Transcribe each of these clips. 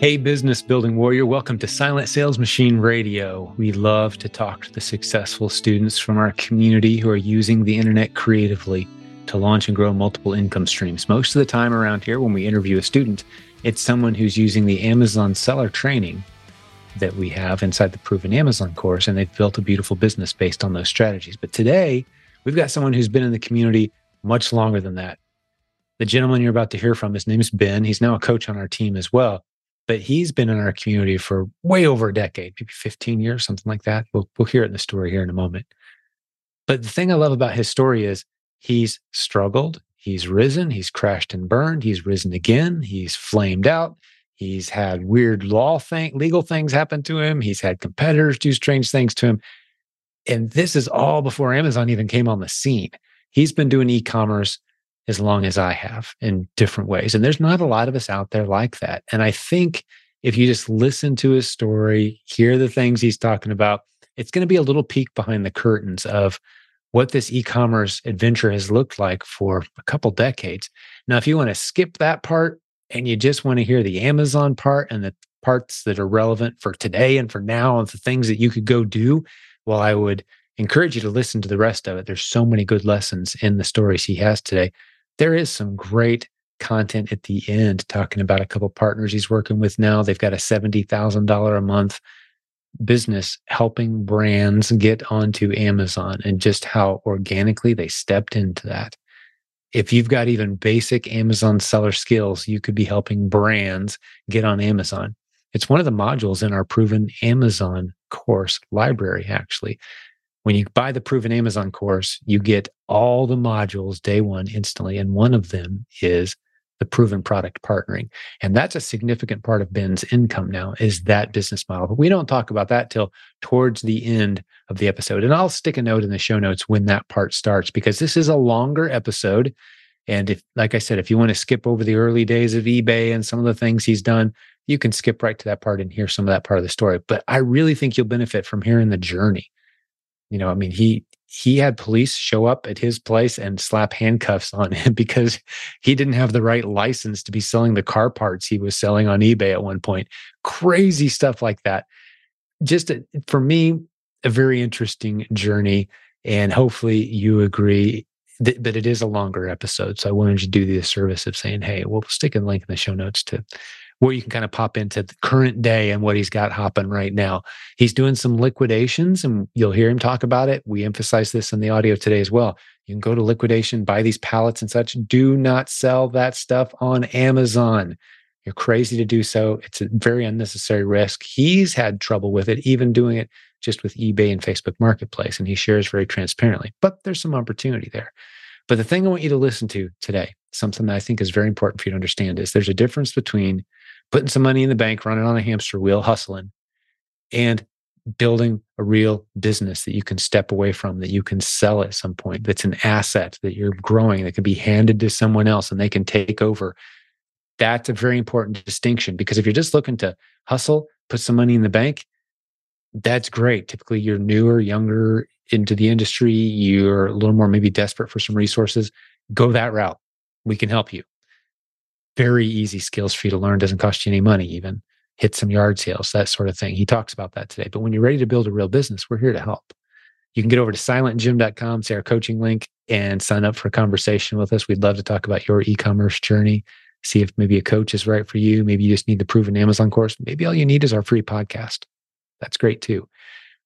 Hey, business building warrior, welcome to Silent Sales Machine Radio. We love to talk to the successful students from our community who are using the internet creatively to launch and grow multiple income streams. Most of the time around here, when we interview a student, it's someone who's using the Amazon seller training that we have inside the Proven Amazon course, and they've built a beautiful business based on those strategies. But today, we've got someone who's been in the community much longer than that. The gentleman you're about to hear from, his name is Ben. He's now a coach on our team as well but he's been in our community for way over a decade, maybe 15 years, something like that. We'll, we'll hear it in the story here in a moment. But the thing I love about his story is he's struggled, he's risen, he's crashed and burned, he's risen again, he's flamed out, he's had weird law thing, legal things happen to him, he's had competitors do strange things to him. And this is all before Amazon even came on the scene. He's been doing e-commerce as long as I have in different ways. And there's not a lot of us out there like that. And I think if you just listen to his story, hear the things he's talking about, it's going to be a little peek behind the curtains of what this e-commerce adventure has looked like for a couple decades. Now, if you want to skip that part and you just want to hear the Amazon part and the parts that are relevant for today and for now and the things that you could go do, well, I would encourage you to listen to the rest of it. There's so many good lessons in the stories he has today there is some great content at the end talking about a couple partners he's working with now. They've got a $70,000 a month business helping brands get onto Amazon and just how organically they stepped into that. If you've got even basic Amazon seller skills, you could be helping brands get on Amazon. It's one of the modules in our proven Amazon course library, actually. When you buy the proven Amazon course, you get all the modules day one instantly. And one of them is the proven product partnering. And that's a significant part of Ben's income now is that business model. But we don't talk about that till towards the end of the episode. And I'll stick a note in the show notes when that part starts because this is a longer episode. And if, like I said, if you want to skip over the early days of eBay and some of the things he's done, you can skip right to that part and hear some of that part of the story. But I really think you'll benefit from hearing the journey you know, I mean, he he had police show up at his place and slap handcuffs on him because he didn't have the right license to be selling the car parts he was selling on eBay at one point. Crazy stuff like that. Just a, for me, a very interesting journey. And hopefully you agree that, that it is a longer episode. So I wanted to do the service of saying, hey, we'll stick a link in the show notes to where you can kind of pop into the current day and what he's got hopping right now. He's doing some liquidations and you'll hear him talk about it. We emphasize this in the audio today as well. You can go to liquidation, buy these pallets and such. Do not sell that stuff on Amazon. You're crazy to do so. It's a very unnecessary risk. He's had trouble with it, even doing it just with eBay and Facebook Marketplace, and he shares very transparently. But there's some opportunity there. But the thing I want you to listen to today, something that I think is very important for you to understand, is there's a difference between putting some money in the bank, running on a hamster wheel, hustling, and building a real business that you can step away from, that you can sell at some point, that's an asset that you're growing, that can be handed to someone else and they can take over. That's a very important distinction because if you're just looking to hustle, put some money in the bank, that's great. Typically, you're newer, younger into the industry, you're a little more maybe desperate for some resources. Go that route. We can help you very easy skills for you to learn, doesn't cost you any money, even hit some yard sales, that sort of thing. He talks about that today. But when you're ready to build a real business, we're here to help. You can get over to silentjim.com, say our coaching link, and sign up for a conversation with us. We'd love to talk about your e commerce journey, see if maybe a coach is right for you. Maybe you just need the proven Amazon course. Maybe all you need is our free podcast. That's great too.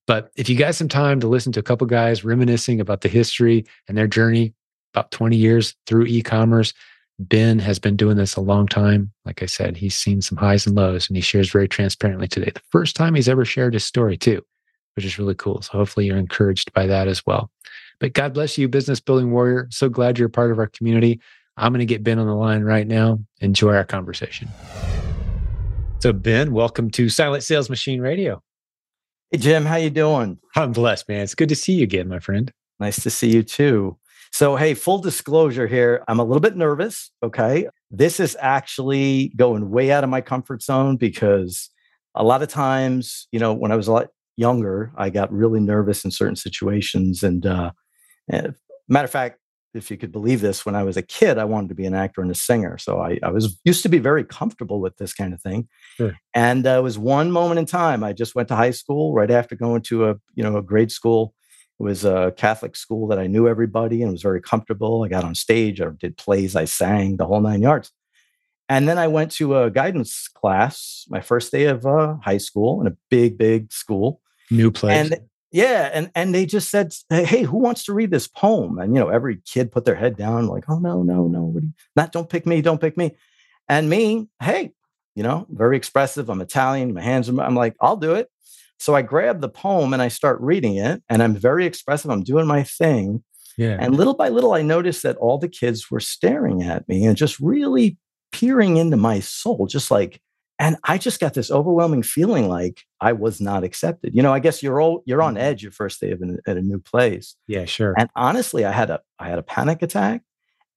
But if you got some time to listen to a couple guys reminiscing about the history and their journey, about 20 years through e commerce, Ben has been doing this a long time. Like I said, he's seen some highs and lows and he shares very transparently today. The first time he's ever shared his story, too, which is really cool. So hopefully you're encouraged by that as well. But God bless you, business building warrior. So glad you're a part of our community. I'm going to get Ben on the line right now. Enjoy our conversation. So Ben, welcome to Silent Sales Machine Radio. Hey Jim, how you doing? I'm blessed, man. It's good to see you again, my friend. Nice to see you too. So, hey, full disclosure here, I'm a little bit nervous. Okay. This is actually going way out of my comfort zone because a lot of times, you know, when I was a lot younger, I got really nervous in certain situations. And, uh, and matter of fact, if you could believe this, when I was a kid, I wanted to be an actor and a singer. So I, I was used to be very comfortable with this kind of thing. Sure. And uh, it was one moment in time. I just went to high school right after going to a you know a grade school. It was a Catholic school that I knew everybody and was very comfortable. I got on stage, I did plays, I sang the whole nine yards. And then I went to a guidance class, my first day of uh, high school in a big, big school. New place. And yeah, and and they just said, "Hey, who wants to read this poem?" And you know, every kid put their head down, like, "Oh no, no, no, not don't pick me, don't pick me." And me, hey, you know, very expressive. I'm Italian. My hands are. I'm like, I'll do it. So I grab the poem and I start reading it, and I'm very expressive. I'm doing my thing. Yeah. And little by little, I noticed that all the kids were staring at me and just really peering into my soul, just like and I just got this overwhelming feeling like I was not accepted. You know, I guess you're all you're on mm-hmm. edge your first day of an, at a new place. Yeah, sure. And honestly, I had a I had a panic attack.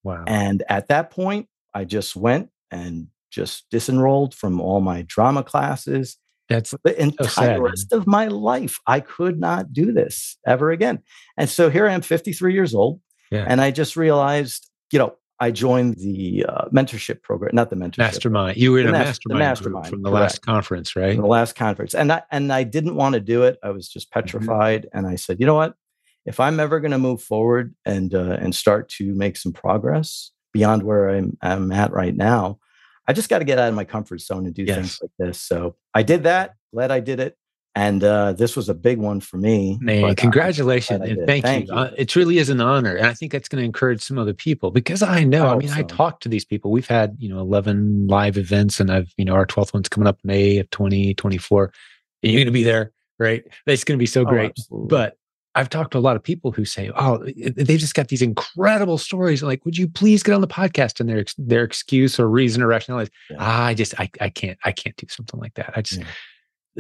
Wow. And at that point, I just went and just disenrolled from all my drama classes. That's the entire so rest of my life. I could not do this ever again. And so here I am, 53 years old. Yeah. And I just realized, you know, I joined the uh, mentorship program, not the mentorship mastermind. You were in a mastermind, mastermind from the correct. last conference, right? From the last conference, and I and I didn't want to do it. I was just mm-hmm. petrified, mm-hmm. and I said, you know what? If I'm ever going to move forward and uh, and start to make some progress beyond where I'm, I'm at right now, I just got to get out of my comfort zone and do yes. things like this. So I did that. Glad I did it and uh, this was a big one for me. Man, congratulations and thank, thank you. you. Uh, it truly is an honor, and I think that's going to encourage some other people because I know. I, I mean, so. I talk to these people. We've had you know eleven live events, and I've you know our twelfth one's coming up May of twenty twenty four, and you're going to be there, right? That's going to be so oh, great. but I've talked to a lot of people who say, "Oh, they've just got these incredible stories." Like, would you please get on the podcast? And their their excuse or reason or rationale is, yeah. ah, "I just I I can't I can't do something like that. I just." Yeah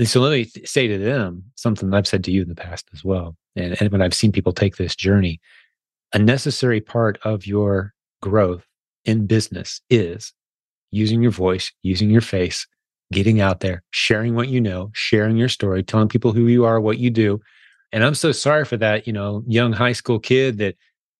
so let me say to them something that I've said to you in the past as well. And, and when I've seen people take this journey, a necessary part of your growth in business is using your voice, using your face, getting out there, sharing what you know, sharing your story, telling people who you are, what you do. And I'm so sorry for that, you know, young high school kid that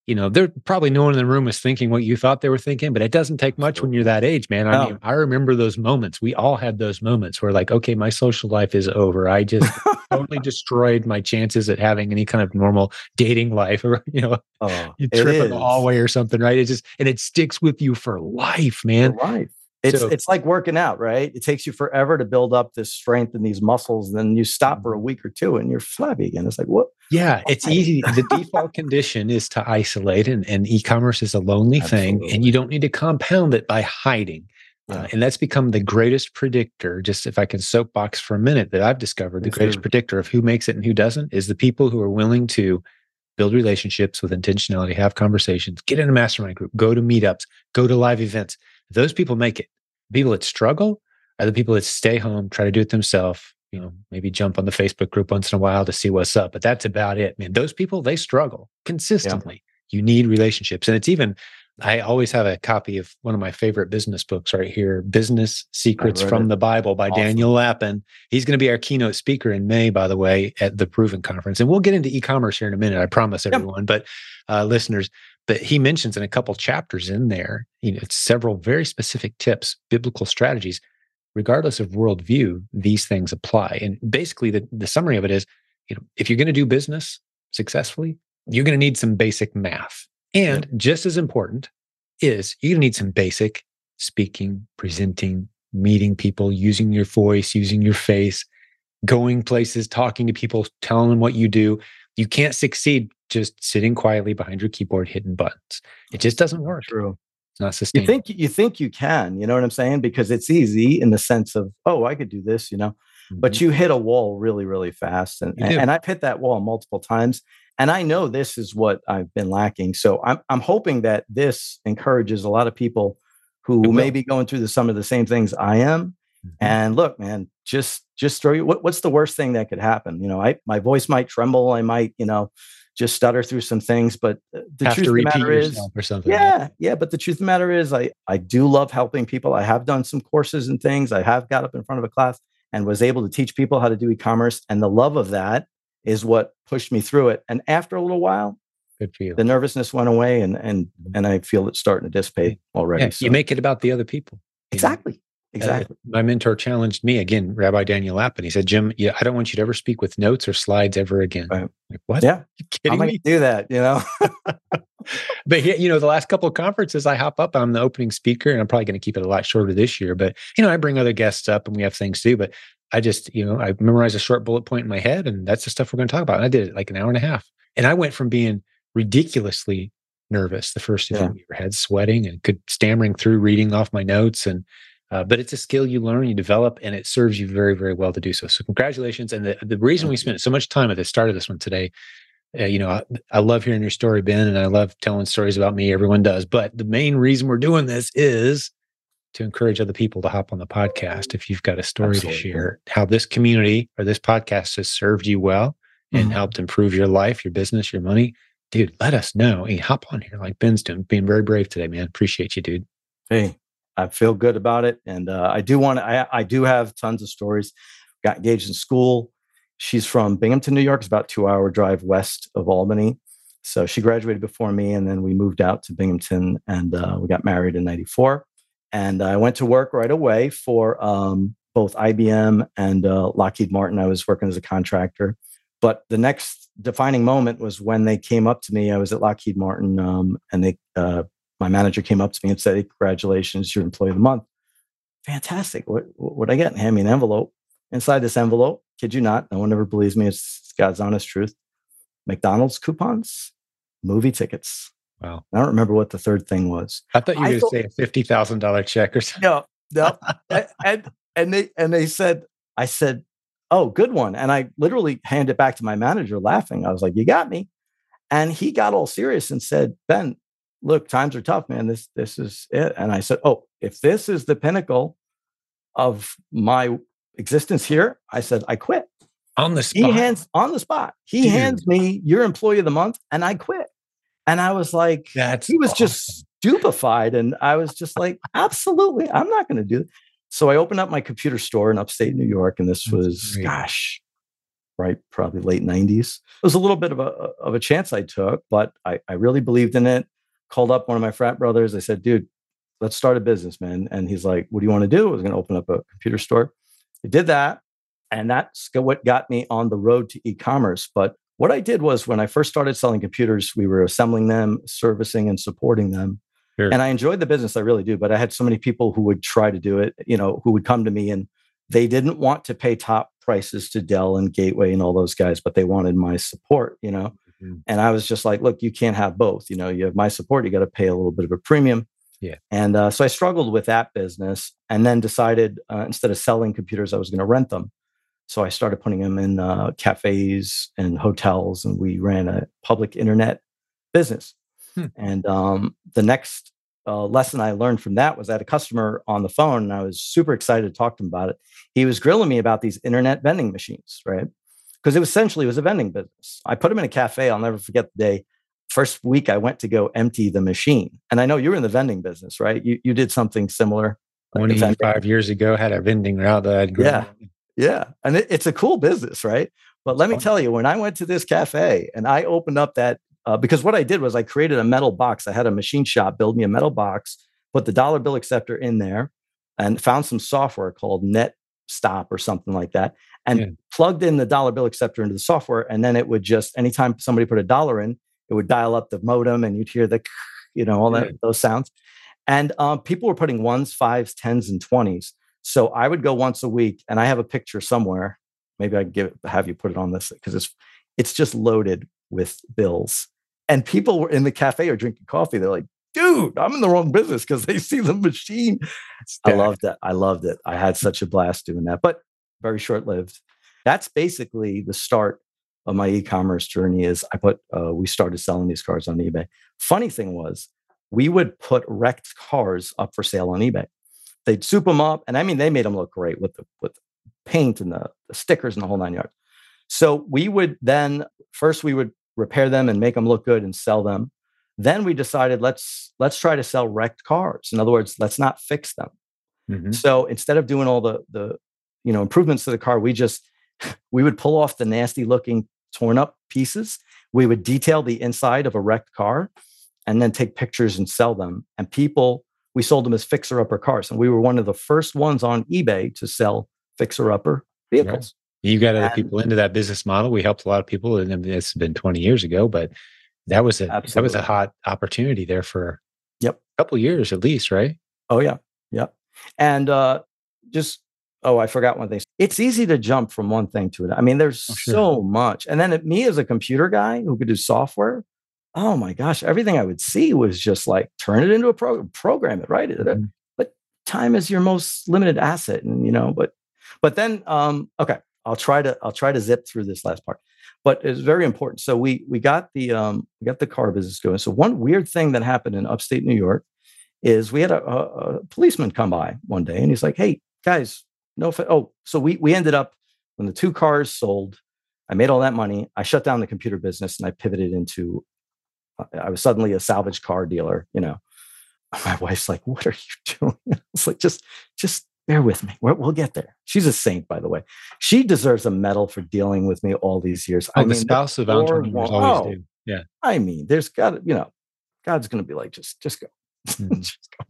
you know, there probably no one in the room was thinking what you thought they were thinking, but it doesn't take much when you're that age, man. I no. mean, I remember those moments. We all had those moments where, like, okay, my social life is over. I just totally destroyed my chances at having any kind of normal dating life, or you know, oh, you trip in the hallway or something, right? It just and it sticks with you for life, man. For life. It's so, it's like working out, right? It takes you forever to build up this strength and these muscles. Then you stop for a mm-hmm. week or two and you're flabby again. It's like what? Yeah, it's easy. the default condition is to isolate, and, and e-commerce is a lonely Absolutely. thing, and you don't need to compound it by hiding. Uh, and that's become the greatest predictor. Just if I can soapbox for a minute, that I've discovered the greatest predictor of who makes it and who doesn't is the people who are willing to build relationships with intentionality, have conversations, get in a mastermind group, go to meetups, go to live events. Those people make it people that struggle are the people that stay home, try to do it themselves, you know, maybe jump on the Facebook group once in a while to see what's up. But that's about it, man. Those people, they struggle consistently. Yeah. You need relationships. And it's even, I always have a copy of one of my favorite business books right here Business Secrets from it. the Bible by awesome. Daniel Lapin. He's going to be our keynote speaker in May, by the way, at the Proven Conference. And we'll get into e commerce here in a minute, I promise everyone. Yep. But uh, listeners, but he mentions in a couple chapters in there, you know, it's several very specific tips, biblical strategies. Regardless of worldview, these things apply. And basically, the, the summary of it is, you know, if you're going to do business successfully, you're going to need some basic math. And just as important is you're going to need some basic speaking, presenting, meeting people, using your voice, using your face, going places, talking to people, telling them what you do. You can't succeed just sitting quietly behind your keyboard hitting buttons. It just doesn't work. True. It's not sustainable. You think you think you can, you know what I'm saying? Because it's easy in the sense of, oh, I could do this, you know. Mm-hmm. But you hit a wall really, really fast. And, and, and I've hit that wall multiple times. And I know this is what I've been lacking. So I'm I'm hoping that this encourages a lot of people who may be going through the, some of the same things I am. Mm-hmm. And look, man, just just throw you. What, what's the worst thing that could happen? You know, I my voice might tremble. I might, you know, just stutter through some things. But the Have truth of the matter is, or something. Yeah, yeah. But the truth of the matter is, I I do love helping people. I have done some courses and things. I have got up in front of a class and was able to teach people how to do e-commerce. And the love of that is what pushed me through it. And after a little while, Good for you. The nervousness went away, and and mm-hmm. and I feel it's starting to dissipate already. Yeah, so. You make it about the other people. Exactly. Exactly. Uh, my mentor challenged me again, Rabbi Daniel Lapin. He said, "Jim, yeah, I don't want you to ever speak with notes or slides ever again." Right. Like, what? Yeah, you kidding me? Do that, you know. but yeah, you know, the last couple of conferences I hop up, I'm the opening speaker, and I'm probably going to keep it a lot shorter this year. But you know, I bring other guests up, and we have things to do. But I just, you know, I memorize a short bullet point in my head, and that's the stuff we're going to talk about. And I did it like an hour and a half, and I went from being ridiculously nervous the first yeah. few had sweating and could stammering through reading off my notes and uh, but it's a skill you learn, you develop, and it serves you very, very well to do so. So, congratulations! And the, the reason we spent so much time at the start of this one today, uh, you know, I, I, love hearing your story, Ben, and I love telling stories about me. Everyone does, but the main reason we're doing this is to encourage other people to hop on the podcast. If you've got a story Absolutely. to share, how this community or this podcast has served you well and mm-hmm. helped improve your life, your business, your money, dude, let us know. Hey, hop on here like Ben's doing, being very brave today, man. Appreciate you, dude. Hey, I feel good about it, and uh, I do want to. I, I do have tons of stories. Got engaged in school. She's from Binghamton, New York. It's about two hour drive west of Albany. So she graduated before me, and then we moved out to Binghamton, and uh, we got married in '94. And I went to work right away for um, both IBM and uh, Lockheed Martin. I was working as a contractor. But the next defining moment was when they came up to me. I was at Lockheed Martin, um, and they uh, my manager came up to me and said, hey, Congratulations, you're employee of the month. Fantastic. What what I get? Hand me an envelope. Inside this envelope, kid you not, no one ever believes me. It's God's honest truth. McDonald's coupons, movie tickets. Wow. I don't remember what the third thing was. I thought you were going to say a fifty thousand dollar check or something. No, no. and and they and they said, I said, oh, good one. And I literally handed it back to my manager laughing. I was like, you got me. And he got all serious and said, Ben, look, times are tough, man. This this is it. And I said, oh, if this is the pinnacle of my existence here, I said, I quit. On the spot. He hands on the spot. He Dude. hands me your employee of the month, and I quit. And I was like, That's he was awesome. just stupefied. And I was just like, absolutely, I'm not going to do it. So I opened up my computer store in upstate New York, and this was, great. gosh, right, probably late 90s. It was a little bit of a of a chance I took, but I, I really believed in it called up one of my frat brothers. I said, dude, let's start a business, man. And he's like, what do you want to do? I was going to open up a computer store. I did that. And that's what got me on the road to e commerce. But what I did was when I first started selling computers, we were assembling them, servicing, and supporting them. Sure. And I enjoyed the business, I really do. But I had so many people who would try to do it, you know, who would come to me and they didn't want to pay top prices to Dell and Gateway and all those guys, but they wanted my support, you know. Mm. And I was just like, look, you can't have both. You know, you have my support, you got to pay a little bit of a premium. Yeah. And uh, so I struggled with that business and then decided uh, instead of selling computers, I was going to rent them. So I started putting them in uh, cafes and hotels, and we ran a public internet business. Hmm. And um, the next uh, lesson I learned from that was I had a customer on the phone, and I was super excited to talk to him about it. He was grilling me about these internet vending machines, right? Because it was essentially it was a vending business. I put him in a cafe. I'll never forget the day. First week I went to go empty the machine, and I know you were in the vending business, right? You you did something similar. Twenty five years ago, had a vending route that I'd yeah, yeah, and it, it's a cool business, right? But let me tell you, when I went to this cafe and I opened up that uh, because what I did was I created a metal box. I had a machine shop build me a metal box, put the dollar bill acceptor in there, and found some software called Net Stop or something like that and yeah. plugged in the dollar bill acceptor into the software. And then it would just, anytime somebody put a dollar in, it would dial up the modem and you'd hear the, you know, all that, those sounds. And um, people were putting ones, fives, tens, and 20s. So I would go once a week and I have a picture somewhere. Maybe I give it, have you put it on this because it's, it's just loaded with bills. And people were in the cafe or drinking coffee. They're like, dude, I'm in the wrong business because they see the machine. I loved it. I loved it. I had such a blast doing that. But very short lived. That's basically the start of my e-commerce journey. Is I put uh, we started selling these cars on eBay. Funny thing was, we would put wrecked cars up for sale on eBay. They'd soup them up, and I mean they made them look great with the with paint and the, the stickers and the whole nine yards. So we would then first we would repair them and make them look good and sell them. Then we decided let's let's try to sell wrecked cars. In other words, let's not fix them. Mm-hmm. So instead of doing all the the you know improvements to the car we just we would pull off the nasty looking torn up pieces we would detail the inside of a wrecked car and then take pictures and sell them. And people, we sold them as fixer upper cars. And we were one of the first ones on eBay to sell fixer upper vehicles. Right. You got other people into that business model. We helped a lot of people, and it's been 20 years ago, but that was a Absolutely. that was a hot opportunity there for yep a couple years at least, right? Oh yeah, yep. And uh, just oh, I forgot one thing. It's easy to jump from one thing to another. I mean, there's oh, sure. so much. And then it, me as a computer guy who could do software, oh my gosh, everything I would see was just like turn it into a pro- program it, right? Mm-hmm. But time is your most limited asset, and you know, but but then um, okay, I'll try to I'll try to zip through this last part. But it's very important. So we we got the um, we got the car business going. So one weird thing that happened in upstate New York is we had a, a, a policeman come by one day, and he's like, "Hey guys, no." Oh, so we we ended up when the two cars sold. I made all that money. I shut down the computer business and I pivoted into uh, I was suddenly a salvage car dealer, you know. My wife's like, "What are you doing?" It's like, just, just bear with me. We'll, we'll, get there. She's a saint, by the way. She deserves a medal for dealing with me all these years. Oh, I the mean, spouse of entrepreneurs always oh, do. Yeah. I mean, there's got to, you know, God's going to be like, just, just go. Mm-hmm.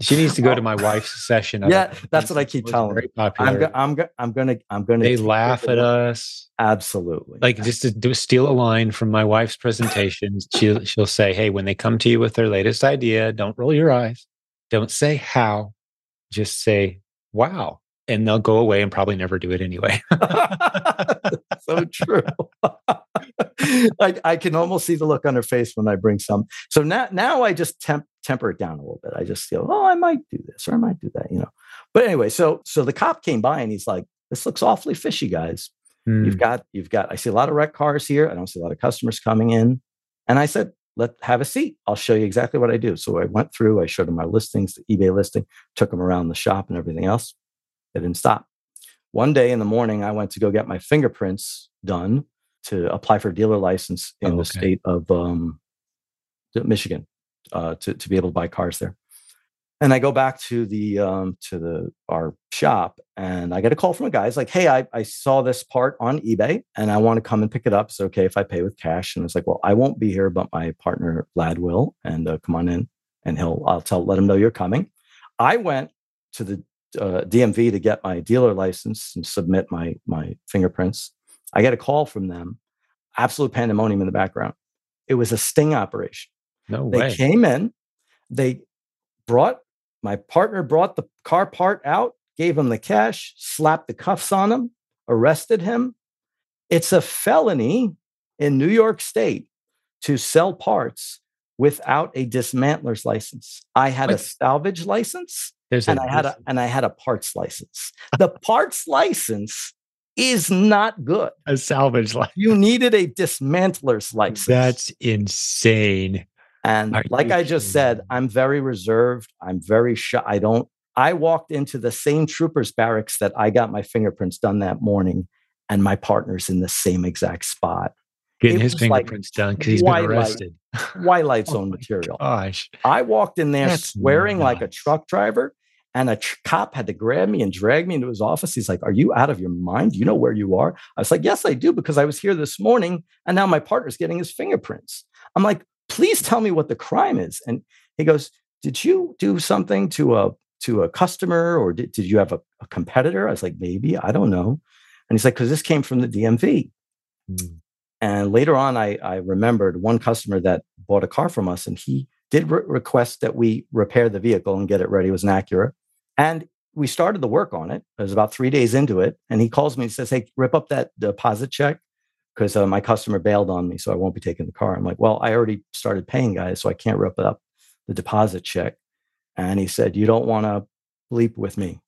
she needs to go to my wife's session. Yeah, that's what I keep telling her. I'm, go, I'm, go, I'm gonna, I'm gonna. They laugh at us. Absolutely. Like just to do, steal a line from my wife's presentation. she'll, she'll say, "Hey, when they come to you with their latest idea, don't roll your eyes. Don't say how. Just say wow." And they'll go away and probably never do it anyway. so true. I, I can almost see the look on her face when I bring some. So now, now I just temp, temper it down a little bit. I just feel, oh, I might do this or I might do that, you know. But anyway, so so the cop came by and he's like, "This looks awfully fishy, guys. Mm. You've got you've got. I see a lot of wrecked cars here. I don't see a lot of customers coming in." And I said, let have a seat. I'll show you exactly what I do. So I went through, I showed him my listings, the eBay listing, took him around the shop and everything else. It didn't stop. One day in the morning, I went to go get my fingerprints done to apply for a dealer license in oh, okay. the state of um, Michigan uh, to, to be able to buy cars there. And I go back to the um, to the our shop, and I get a call from a guy. He's like, "Hey, I, I saw this part on eBay, and I want to come and pick it up. It's okay if I pay with cash." And it's like, "Well, I won't be here, but my partner Lad will, and uh, come on in, and he'll I'll tell let him know you're coming." I went to the uh, DMV to get my dealer license and submit my my fingerprints. I get a call from them. Absolute pandemonium in the background. It was a sting operation. No they way. They came in. They brought my partner brought the car part out, gave him the cash, slapped the cuffs on him, arrested him. It's a felony in New York State to sell parts without a dismantler's license. I had what? a salvage license there's and a, I had a and I had a parts license. The parts license is not good. A salvage license. You needed a dismantler's license. That's insane. And Are like I just said, I'm very reserved. I'm very shy. I don't. I walked into the same troopers barracks that I got my fingerprints done that morning, and my partner's in the same exact spot. Getting his fingerprints like done because he's been arrested. Twilight Zone oh material. Gosh. I walked in there That's swearing nuts. like a truck driver, and a tr- cop had to grab me and drag me into his office. He's like, Are you out of your mind? Do you know where you are? I was like, Yes, I do, because I was here this morning and now my partner's getting his fingerprints. I'm like, Please tell me what the crime is. And he goes, Did you do something to a to a customer or did, did you have a, a competitor? I was like, Maybe, I don't know. And he's like, Because this came from the DMV. Mm. And later on, I, I remembered one customer that bought a car from us, and he did re- request that we repair the vehicle and get it ready. It was an Acura. And we started the work on it. It was about three days into it. And he calls me and says, Hey, rip up that deposit check because uh, my customer bailed on me. So I won't be taking the car. I'm like, Well, I already started paying guys, so I can't rip up the deposit check. And he said, You don't want to bleep with me.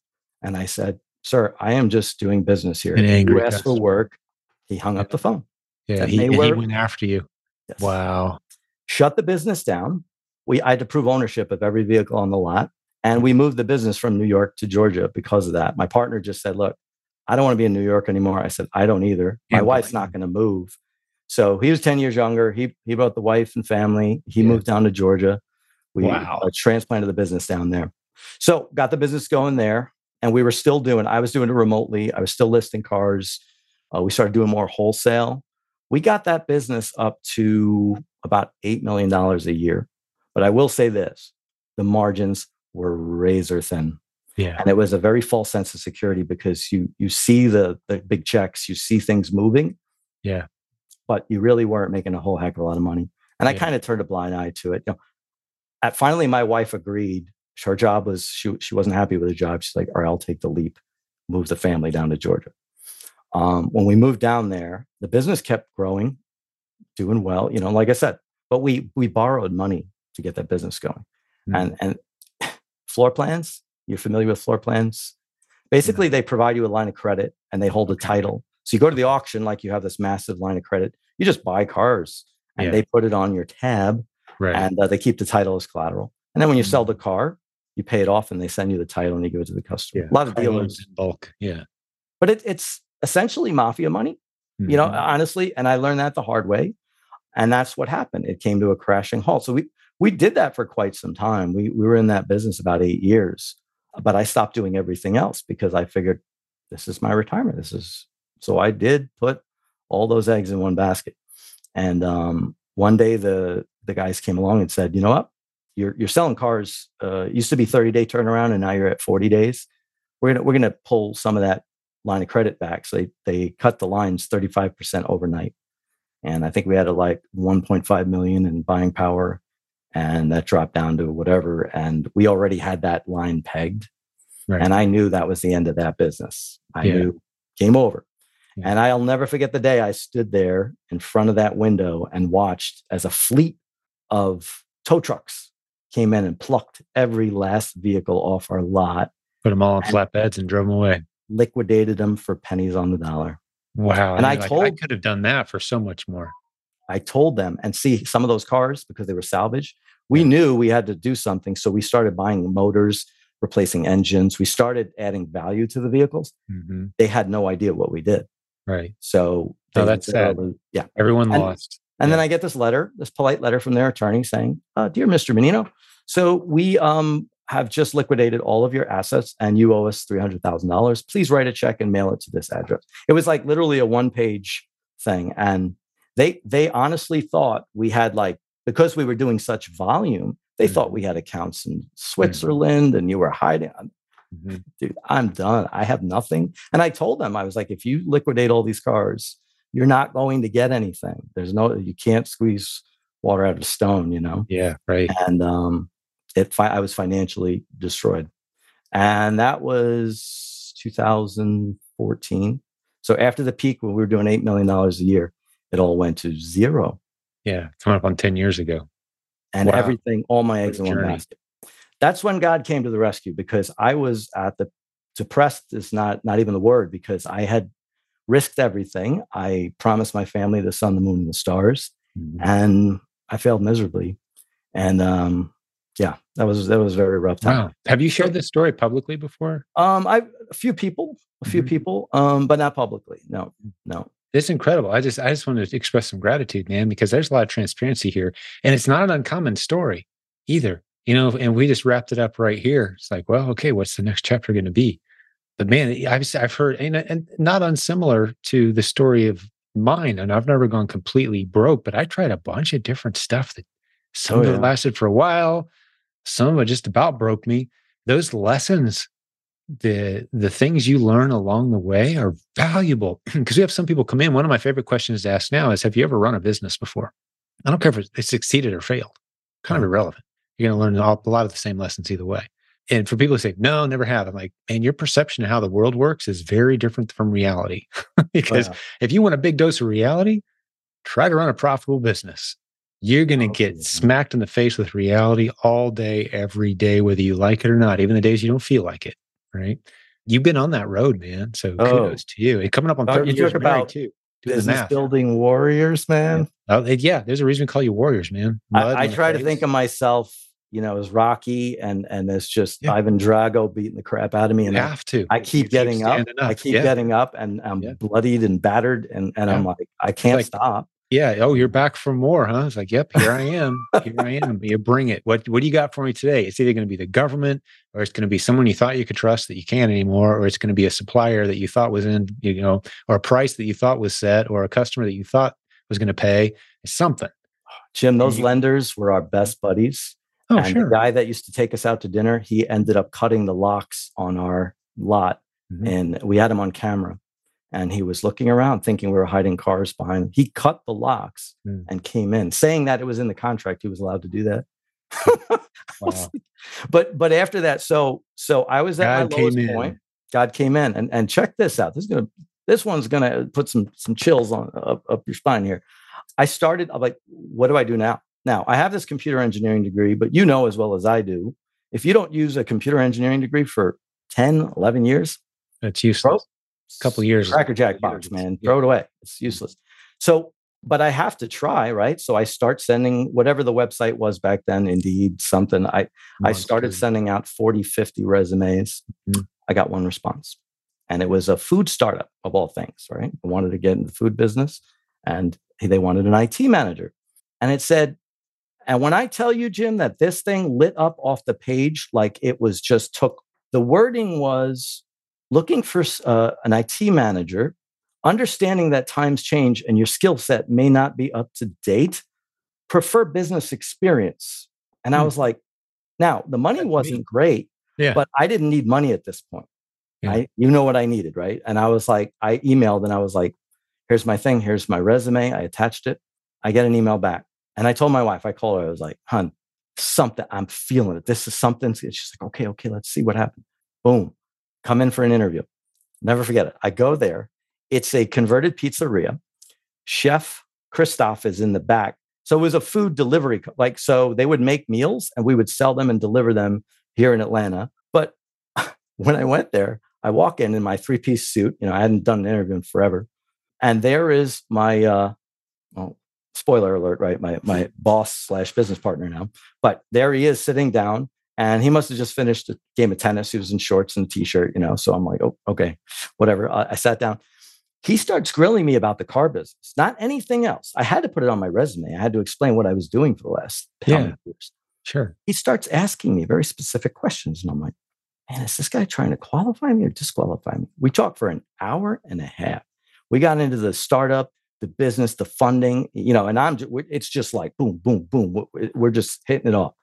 And I said, Sir, I am just doing business here. you asked for work. He hung up the phone. Yeah, he, were, he went after you. Yes. Wow. Shut the business down. We I had to prove ownership of every vehicle on the lot. And we moved the business from New York to Georgia because of that. My partner just said, Look, I don't want to be in New York anymore. I said, I don't either. My wife's not going to move. So he was 10 years younger. He, he brought the wife and family. He yeah. moved down to Georgia. We wow. uh, transplanted the business down there. So got the business going there. And we were still doing, I was doing it remotely. I was still listing cars. Uh, we started doing more wholesale. We got that business up to about $8 million a year. But I will say this the margins were razor thin. Yeah. And it was a very false sense of security because you you see the the big checks, you see things moving. Yeah. But you really weren't making a whole heck of a lot of money. And I kind of turned a blind eye to it. You know, at finally my wife agreed. Her job was she she wasn't happy with the job. She's like, all right, I'll take the leap, move the family down to Georgia. Um, when we moved down there, the business kept growing, doing well, you know, like I said, but we we borrowed money to get that business going. Mm. And and floor plans, you're familiar with floor plans? Basically, they provide you a line of credit and they hold a title. So you go to the auction like you have this massive line of credit. You just buy cars and Yeah. they put it on your tab Right. and uh, they keep the title as collateral. And then when you sell Mhm. the car, you pay it off and they send you the title and you give it to the customer. yeah. A lot of dealers, in bulk. Yeah. but it, it's essentially mafia money you know Mhm. honestly and i learned that the hard way and that's what happened. It came to a crashing halt. So we we did that for quite some time. We we were in that business about eight years but i stopped doing everything else because i figured this is my retirement. This is so i did put all those eggs in one basket. And um, one day the the guys came along and said you know what? You're you're selling cars uh, used to be 30 day turnaround and now you're at 40 days. We're gonna we're gonna pull some of that line of credit back. So they, they cut the lines 35% overnight. And I think we had a like 1.5 million in buying power and that dropped down to whatever. And we already had that line pegged. Right. And I knew that was the end of that business. I Yeah. knew game over. Yeah. And I'll never forget the day I stood there in front of that window and watched as a fleet of tow trucks came in and plucked every last vehicle off our lot, Put them all on flatbeds and drove them away. Liquidated them for pennies on the dollar. Wow. And I like, I could have done that for so much more. I told them and see some of those cars because they were salvage. We Yeah. knew we had to do something. So we started buying motors, replacing engines. We started adding value to the vehicles. hmm They had no idea what we did. Right. So Oh, that's sad. Yeah. Everyone And- lost. And then I get this letter, this polite letter from their attorney saying, uh, Dear Mr. Menino, so we um, have just liquidated all of your assets and you owe us $300,000. Please write a check and mail it to this address. It was like literally a one page thing. And they, they honestly thought we had like, because we were doing such volume, they thought Mhm. we had accounts in Switzerland and you were hiding. I'm- Mhm. Dude, I'm done. I have nothing. And I told them, I was like, if you liquidate all these cars, you're not going to get anything. There's no, you can't squeeze water out of stone, you know? Yeah. Right. And um, it, fi- I was financially destroyed. And that was 2014. So after the peak, when we were doing $8 million a year, it all went to zero. Yeah. Coming up on 10 years ago. and Wow. everything, all my eggs in one basket. That's when God came to the rescue because I was at the depressed is not not even the word because I had risked everything. I promised my family the sun, the moon, and the stars, Mhm. and I failed miserably. And um, yeah, that was that was very rough time. Wow. Have you shared this story publicly before? Um, I a few people, a few Mhm. people, um, but not publicly. No, no. It's incredible. I just I just want to express some gratitude, man, because there's a lot of transparency here. And it's not an uncommon story either. You know, and we just wrapped it up right here. It's like, well, okay, what's the next chapter going to be? But man, I've I've heard and, and not unsimilar to the story of mine. And I've never gone completely broke, but I tried a bunch of different stuff that some Oh, yeah. it lasted for a while, some of it just about broke me. Those lessons the the things you learn along the way are valuable because we have some people come in. One of my favorite questions to ask now is, "Have you ever run a business before?" I don't care if it succeeded or failed; kind of irrelevant. You're going to learn a lot of the same lessons either way. And for people who say, "No, never have," I'm like, "Man, your perception of how the world works is very different from reality." because Wow. if you want a big dose of reality, try to run a profitable business. You're going to Oh, get smacked in the face with reality all day, every day, whether you like it or not, even the days you don't feel like it. Right? You've been on that road, man. So Oh. kudos to you. And coming up on Uh, 30 you years about too. Do Business building warriors, man. Oh, yeah, there's a reason we call you warriors, man. Mud I, I try to think of myself, you know, as Rocky and and as just Yeah. Ivan Drago beating the crap out of me. You And I, have to. I You keep getting up. standing I keep Yeah. getting up and I'm Yeah. bloodied and battered and, and I'm like, I can't like- stop. Yeah. Oh, you're back for more, huh? It's like, yep, here I am. Here I am. You bring it. What What do you got for me today? It's either going to be the government, or it's going to be someone you thought you could trust that you can't anymore, or it's going to be a supplier that you thought was in, you know, or a price that you thought was set, or a customer that you thought was going to pay something. Jim, those lenders were our best buddies. Oh, and sure. the guy that used to take us out to dinner, he ended up cutting the locks on our lot, Mhm. and we had him on camera. And he was looking around, thinking we were hiding cars behind him. He cut the locks Mm. and came in, saying that it was in the contract he was allowed to do that. Wow. but but after that, so so I was at God my lowest in. point. God came in, and and check this out. This is gonna this one's gonna put some some chills on up, up your spine here. I started. I'm like, what do I do now? Now I have this computer engineering degree, but you know as well as I do, if you don't use a computer engineering degree for 10, 11 years, That's useless. Couple years. cracker jack box, man. Yeah. Throw it away. It's useless. So, but I have to try, right? So I start sending whatever the website was back then, Indeed, something. I I started sending out 40, 50 resumes. Mhm. I got one response. And it was a food startup of all things, right? I wanted to get in the food business and they wanted an IT manager. And it said, and when I tell you, Jim, that this thing lit up off the page like it was just took the wording was looking for uh, an IT manager, understanding that times change and your skill set may not be up to date, prefer business experience. And I Hmm. was like, now the money That's wasn't great, Yeah. but I didn't need money at this point. Yeah. Right? You know what I needed, right? And I was like, I emailed and I was like, here's my thing, here's my resume. I attached it. I get an email back. And I told my wife, I called her, I was like, hun, something, I'm feeling it. This is something. She's like, okay, okay, let's see what happened. Boom. Come in for an interview. Never forget it. I go there. It's a converted pizzeria. Chef Christoph is in the back. So it was a food delivery, like, so they would make meals and we would sell them and deliver them here in Atlanta. But when I went there, I walk in in my three piece suit. You know, I hadn't done an interview in forever. And there is my, uh, well, spoiler alert, right? My, my boss slash business partner now. But there he is sitting down and he must have just finished a game of tennis. He was in shorts and a t shirt, you know. So I'm like, oh, okay, whatever. I, I sat down. He starts grilling me about the car business, not anything else. I had to put it on my resume. I had to explain what I was doing for the last Yeah. years. Sure. He starts asking me very specific questions. And I'm like, man, is this guy trying to qualify me or disqualify me? We talked for an hour and a half. We got into the startup, the business, the funding, you know, and I'm, it's just like boom, boom, boom. We're- We're just hitting it off.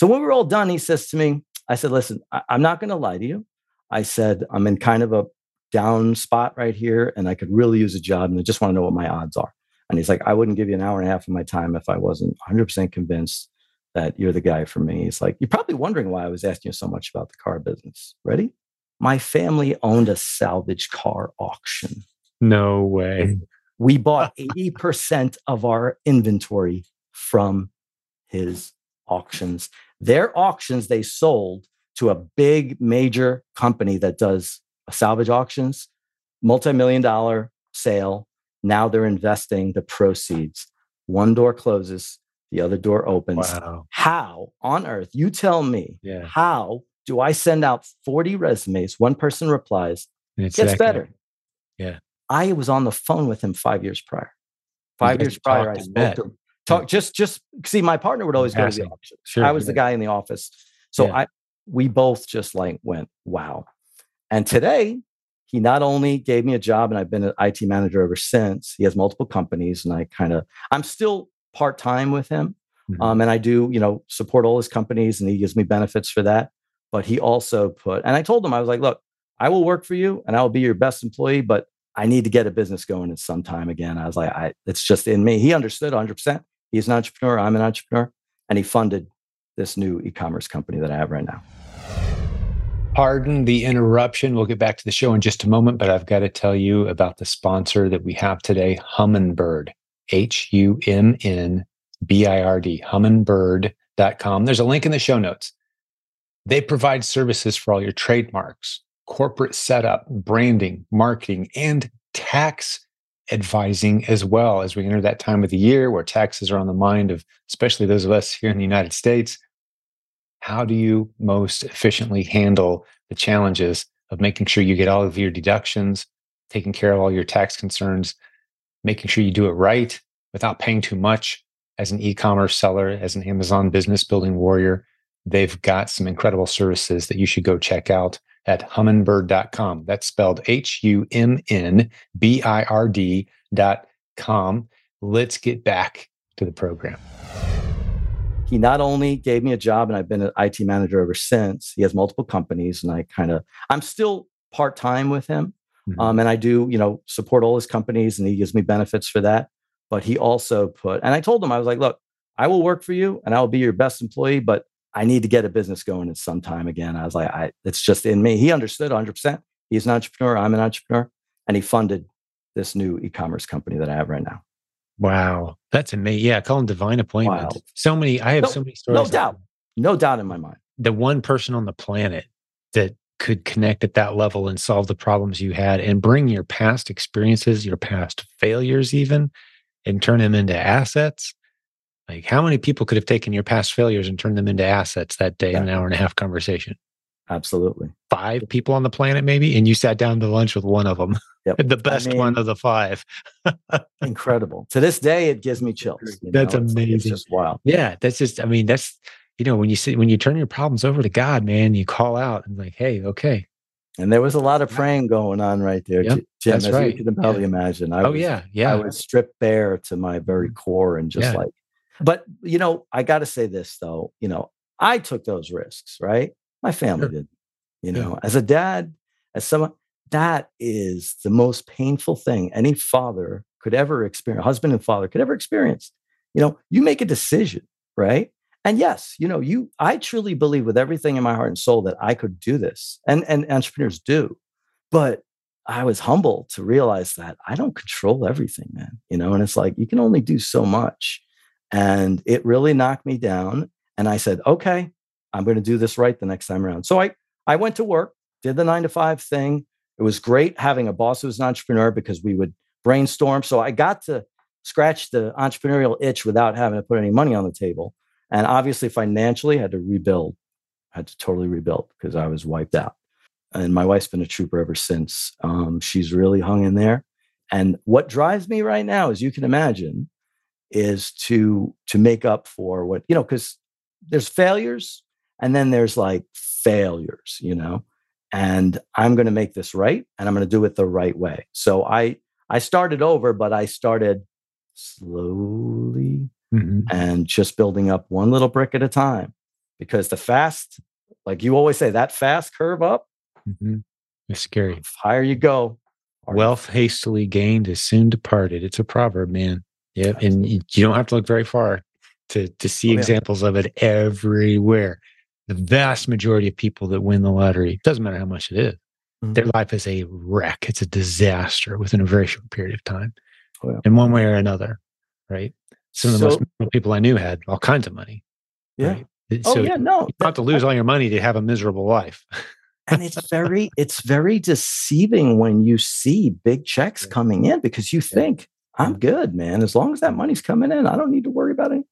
So when we're all done, he says to me, I said, listen, I- I'm not going to lie to you. I said, I'm in kind of a down spot right here and I could really use a job and I just want to know what my odds are. And he's like, I wouldn't give you an hour and a half of my time if I wasn't 100% convinced that you're the guy for me. He's like, you're probably wondering why I was asking you so much about the car business. Ready? My family owned a salvage car auction. No way. We bought 80% of our inventory from his auctions. Their auctions, they sold to a big major company that does salvage auctions, multi million dollar sale. Now they're investing the proceeds. One door closes, the other door opens. Wow. How on earth, you tell me, Yeah. how do I send out 40 resumes? One person replies, it's gets better. Yeah. I was on the phone with him five years prior. Five years prior, I spoke met. to him. Talk just just see my partner would always go to the auction. Sure. I was the guy in the office. So Yeah. I we both just like went, wow. And today he not only gave me a job and I've been an IT manager ever since. He has multiple companies and I kind of I'm still part-time with him. Mhm. Um, and I do, you know, support all his companies and he gives me benefits for that. But he also put, and I told him, I was like, look, I will work for you and I will be your best employee, but I need to get a business going at some time again. I was like, I, it's just in me. He understood 100%. He's an entrepreneur. I'm an entrepreneur. And he funded this new e commerce company that I have right now. Pardon the interruption. We'll get back to the show in just a moment, but I've got to tell you about the sponsor that we have today, Humnbird. H U M N B I R D, humnbird.com. There's a link in the show notes. They provide services for all your trademarks, corporate setup, branding, marketing, and tax advising as well as we enter that time of the year where taxes are on the mind of especially those of us here in the United States. How do you most efficiently handle the challenges of making sure you get all of your deductions, taking care of all your tax concerns, making sure you do it right without paying too much as an e-commerce seller, as an Amazon business building warrior? They've got some incredible services that you should go check out at humnbird.com. That's spelled H U M N B I R D dot let's get back to the program. He not only gave me a job, and I've been an IT manager ever since. He has multiple companies, and I kind of I'm still part time with him, mm-hmm. um, and I do you know support all his companies, and he gives me benefits for that. But he also put, and I told him I was like, look, I will work for you, and I will be your best employee, but I need to get a business going at some time again. I was like, I, it's just in me. He understood 100%. He's an entrepreneur. I'm an entrepreneur. And he funded this new e commerce company that I have right now. Wow. That's amazing. Yeah. I call them divine appointments. Wow. So many, I have no, so many stories. No doubt. No doubt in my mind. The one person on the planet that could connect at that level and solve the problems you had and bring your past experiences, your past failures, even, and turn them into assets like, how many people could have taken your past failures and turned them into assets that day in an hour and a half conversation? Absolutely. Five people on the planet, maybe, and you sat down to lunch with one of them. Yep. the best I mean, one of the five. incredible. To this day, it gives me chills. That's know? amazing. It's, it's just wild. Yeah, that's just. I mean, that's you know when you see when you turn your problems over to God, man, you call out and like, hey, okay. And there was a lot of praying going on right there, yep, Jim. as right. you can probably yeah. imagine. I oh was, yeah, yeah. I was stripped bare to my very mm. core and just yeah. like but, you know, I got to say this though, you know, I took those risks, right? My family sure. did. You know, yeah. as a dad, as someone, that is the most painful thing any father could ever experience, husband and father could ever experience. You know, you make a decision, right? And yes, you know, you I truly believe with everything in my heart and soul that I could do this. And and entrepreneurs do. But I was humble to realize that I don't control everything, man. You know, and it's like you can only do so much. And it really knocked me down. And I said, okay, I'm going to do this right the next time around. So I, I went to work, did the nine to five thing. It was great having a boss who was an entrepreneur because we would brainstorm. So I got to scratch the entrepreneurial itch without having to put any money on the table. And obviously, financially, I had to rebuild. I had to totally rebuild because I was wiped out. And my wife's been a trooper ever since. Um, she's really hung in there. And what drives me right now, as you can imagine, is to to make up for what you know because there's failures and then there's like failures you know? And i'm going to make this right and i'm going to do it the right way. So i i started over but i started slowly mm-hmm. and just building up one little brick at a time because the fast like you always say that fast curve up mm-hmm. it's scary. Higher you go wealth hastily gained is soon departed. It's a proverb man yeah, and you don't have to look very far to to see oh, examples of it everywhere. The vast majority of people that win the lottery doesn't matter how much it is, mm-hmm. their life is a wreck. It's a disaster within a very short period of time, oh, yeah. in one way or another. Right. Some of the so, most people I knew had all kinds of money. Yeah. Right? Oh so yeah, no. You have to lose all your money to have a miserable life. and it's very it's very deceiving when you see big checks coming in because you think I'm good, man. As long as that money's coming in, I don't need to worry about it.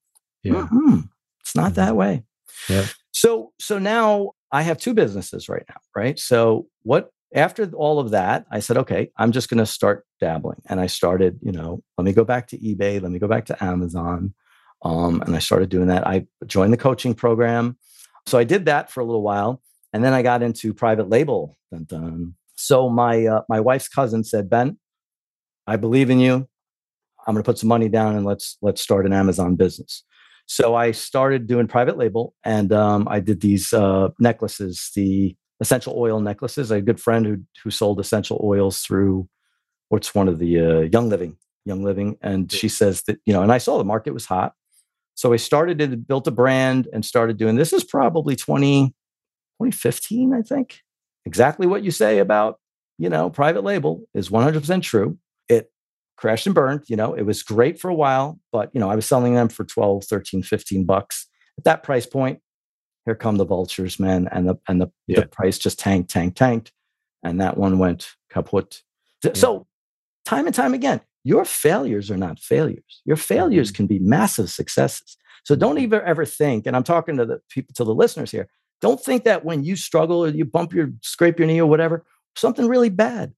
Yeah. Mm-hmm. It's not that way. Yeah. So so now I have two businesses right now, right? So what after all of that, I said, okay, I'm just going to start dabbling. And I started, you know, let me go back to eBay, let me go back to Amazon. Um, and I started doing that. I joined the coaching program. So I did that for a little while. And then I got into private label. Dun, dun. So my uh, my wife's cousin said, Ben, I believe in you. I'm going to put some money down and let's let's start an Amazon business. So I started doing private label, and um, I did these uh, necklaces, the essential oil necklaces. I had a good friend who who sold essential oils through what's one of the uh, Young Living, Young Living, and she says that you know, and I saw the market was hot, so I started it, built a brand, and started doing. This is probably 20, 2015, I think. Exactly what you say about you know private label is 100% true crashed and burned. You know, it was great for a while, but you know, I was selling them for 12, 13, 15 bucks. At that price point, here come the vultures, man. And the and the, yeah. the price just tanked, tanked, tanked. And that one went kaput. Yeah. So time and time again, your failures are not failures. Your failures mm-hmm. can be massive successes. So don't mm-hmm. ever think, and I'm talking to the people, to the listeners here, don't think that when you struggle or you bump your scrape your knee or whatever, something really bad,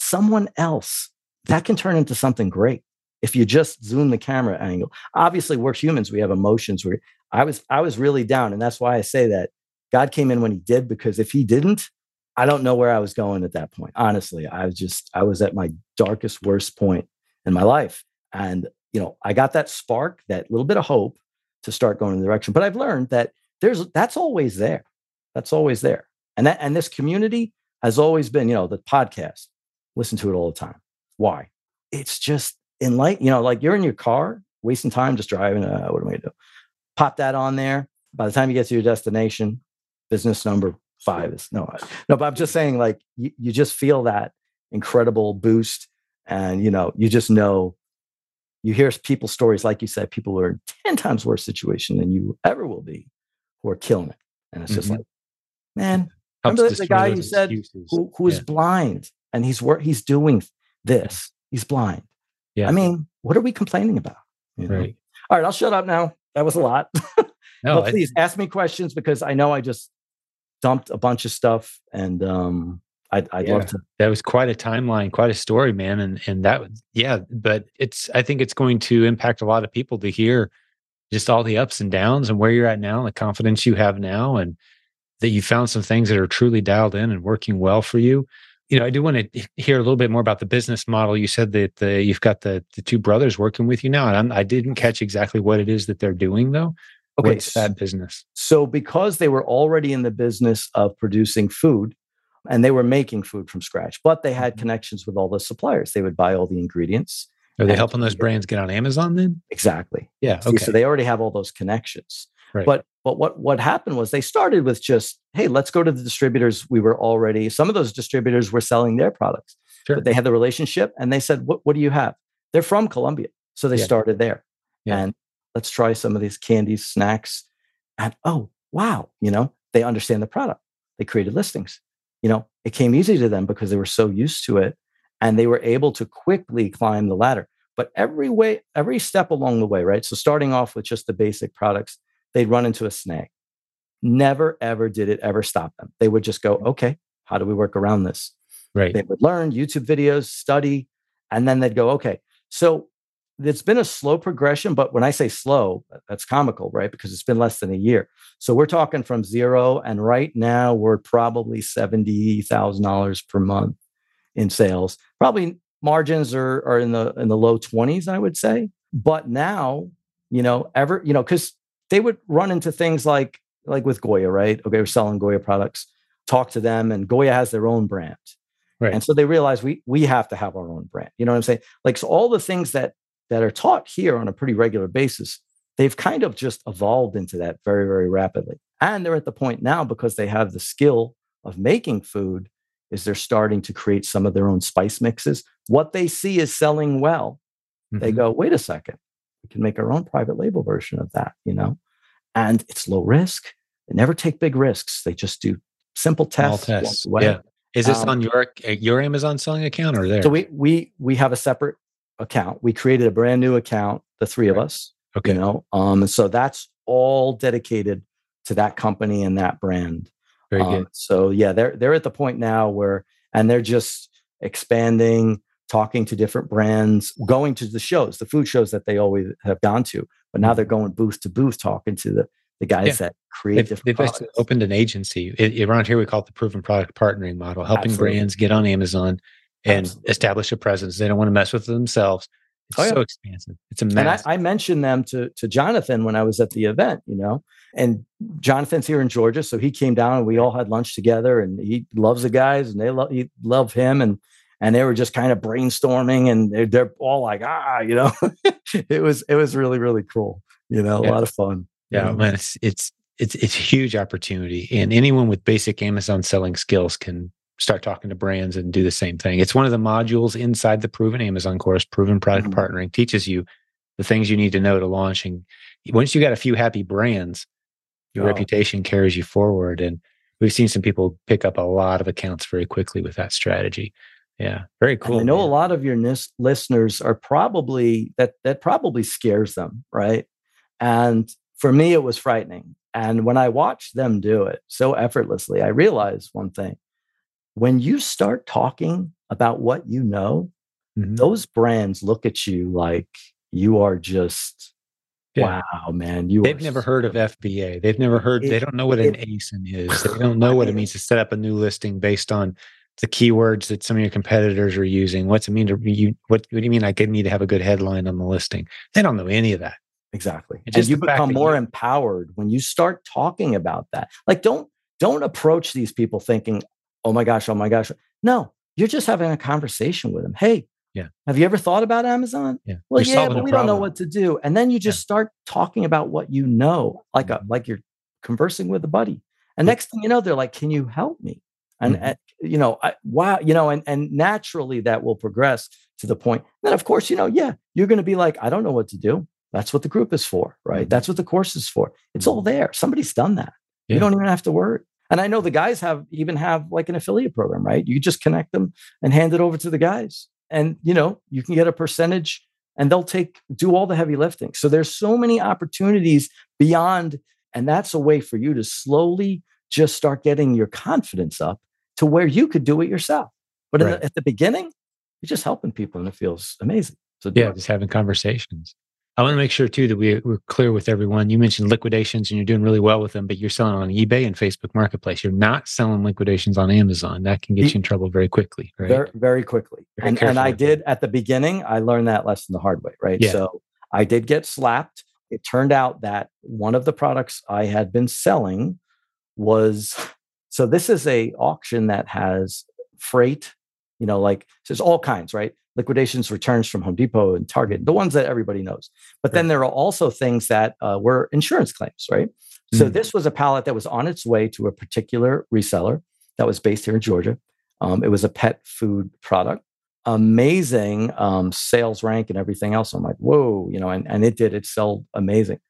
someone else that can turn into something great if you just zoom the camera angle. Obviously, we're humans; we have emotions. We, I was, I was really down, and that's why I say that God came in when He did. Because if He didn't, I don't know where I was going at that point. Honestly, I was just, I was at my darkest, worst point in my life, and you know, I got that spark, that little bit of hope to start going in the direction. But I've learned that there's that's always there. That's always there. And that and this community has always been, you know, the podcast. Listen to it all the time. Why? It's just in light, you know, like you're in your car, wasting time just driving. Uh, what am I gonna do? Pop that on there. By the time you get to your destination, business number five is no, no. But I'm just saying, like you, you just feel that incredible boost, and you know, you just know. You hear people's stories, like you said, people are in ten times worse situation than you ever will be, who are killing it, and it's just mm-hmm. like, man, Helps remember the guy you said who, who is yeah. blind and he's work he's doing this, he's blind. Yeah. I mean, what are we complaining about? You know? Right. All right, I'll shut up now. That was a lot. No, but please I, ask me questions because I know I just dumped a bunch of stuff and um I'd, I'd yeah, love to. That was quite a timeline, quite a story, man. And and that, yeah. But it's, I think it's going to impact a lot of people to hear just all the ups and downs and where you're at now, and the confidence you have now, and that you found some things that are truly dialed in and working well for you you know, I do want to hear a little bit more about the business model. You said that the, you've got the the two brothers working with you now, and I'm, I did not catch exactly what it is that they're doing though. Okay, What's that business? So, because they were already in the business of producing food, and they were making food from scratch, but they had mm-hmm. connections with all the suppliers. They would buy all the ingredients. Are they helping those brands get on Amazon then? Exactly. Yeah. Okay. so they already have all those connections. Right. But but what what happened was they started with just hey let's go to the distributors we were already some of those distributors were selling their products sure. but they had the relationship and they said what what do you have they're from Colombia so they yeah. started there yeah. and let's try some of these candies snacks and oh wow you know they understand the product they created listings you know it came easy to them because they were so used to it and they were able to quickly climb the ladder but every way every step along the way right so starting off with just the basic products they'd run into a snag. Never, ever did it ever stop them. They would just go, mm. okay, how do we work around this? Right. They would learn YouTube videos, study, and then they'd go, okay. So it's been a slow progression, but when I say slow, that's comical, right? Because it's been less than a year. So we're talking from zero, and right now we're probably seventy thousand dollars per month in sales. Probably margins are are in the in the low twenties, I would say. But now, you know, ever you know, because they would run into things like like with Goya, right? Okay, we're selling Goya products. Talk to them, and Goya has their own brand, right? And so they realize we we have to have our own brand. You know what I'm saying? Like so, all the things that that are taught here on a pretty regular basis, they've kind of just evolved into that very very rapidly. And they're at the point now because they have the skill of making food, is they're starting to create some of their own spice mixes. What they see is selling well. Mm-hmm. They go, wait a second, we can make our own private label version of that, you know? And it's low risk. They never take big risks. They just do simple tests. tests. Yeah. Is this um, on your uh, your Amazon selling account or there? So we we we have a separate account. We created a brand new account, the three right. of us. Okay. You know, um, so that's all dedicated to that company and that brand. Very um, good. So yeah, they're they're at the point now where and they're just expanding talking to different brands, going to the shows, the food shows that they always have gone to. But now they're mm-hmm. going booth to booth, talking to the the guys yeah. that create they've, different. They've opened an agency it, around here. We call it the proven product partnering model, helping Absolutely. brands get on Amazon and Absolutely. establish a presence. They don't want to mess with themselves. It's oh, yeah. so expansive. It's a mess. And I, I, mentioned them to to Jonathan when I was at the event, you know. And Jonathan's here in Georgia, so he came down and we all had lunch together. And he loves the guys, and they love he love him. And and they were just kind of brainstorming and they're, they're all like ah you know it was it was really really cool you know yeah. a lot of fun yeah man it's it's it's it's a huge opportunity and anyone with basic amazon selling skills can start talking to brands and do the same thing it's one of the modules inside the proven amazon course proven product mm-hmm. partnering teaches you the things you need to know to launch and once you got a few happy brands your oh. reputation carries you forward and we've seen some people pick up a lot of accounts very quickly with that strategy yeah very cool and i know man. a lot of your nis- listeners are probably that that probably scares them right and for me it was frightening and when i watched them do it so effortlessly i realized one thing when you start talking about what you know mm-hmm. those brands look at you like you are just yeah. wow man you they've never so heard of fba they've never heard it, they don't know what it, an asin is they don't know what it means to set up a new listing based on the keywords that some of your competitors are using. What's it mean to you? What, what do you mean? I need to have a good headline on the listing. They don't know any of that. Exactly. And you become more you, empowered when you start talking about that. Like, don't don't approach these people thinking, "Oh my gosh, oh my gosh." No, you're just having a conversation with them. Hey, yeah. Have you ever thought about Amazon? Yeah. Well, you're yeah, but we don't know what to do. And then you just yeah. start talking about what you know, like a, mm-hmm. like you're conversing with a buddy. And next thing you know, they're like, "Can you help me?" And, mm-hmm. You know, I, wow, you know, and and naturally that will progress to the point. Then, of course, you know, yeah, you're going to be like, "I don't know what to do." That's what the group is for, right? Mm-hmm. That's what the course is for. It's all there. Somebody's done that. Yeah. You don't even have to worry. And I know the guys have even have like an affiliate program, right? You just connect them and hand it over to the guys. And you know, you can get a percentage and they'll take do all the heavy lifting. So there's so many opportunities beyond and that's a way for you to slowly just start getting your confidence up to where you could do it yourself. But right. the, at the beginning, you're just helping people and it feels amazing. So yeah, just having conversations. I want to make sure too that we, we're clear with everyone. You mentioned liquidations and you're doing really well with them, but you're selling on eBay and Facebook Marketplace. You're not selling liquidations on Amazon. That can get you in trouble very quickly, right? Very, very quickly. Very and, and I did at the beginning, I learned that lesson the hard way, right? Yeah. So I did get slapped. It turned out that one of the products I had been selling was so this is a auction that has freight, you know, like so there's all kinds, right? liquidations returns from Home Depot and Target, the ones that everybody knows. But then there are also things that uh, were insurance claims, right? Mm. So this was a pallet that was on its way to a particular reseller that was based here in Georgia. Um, it was a pet food product. Amazing um, sales rank and everything else. I'm like, whoa, you know, and, and it did, it sold amazing.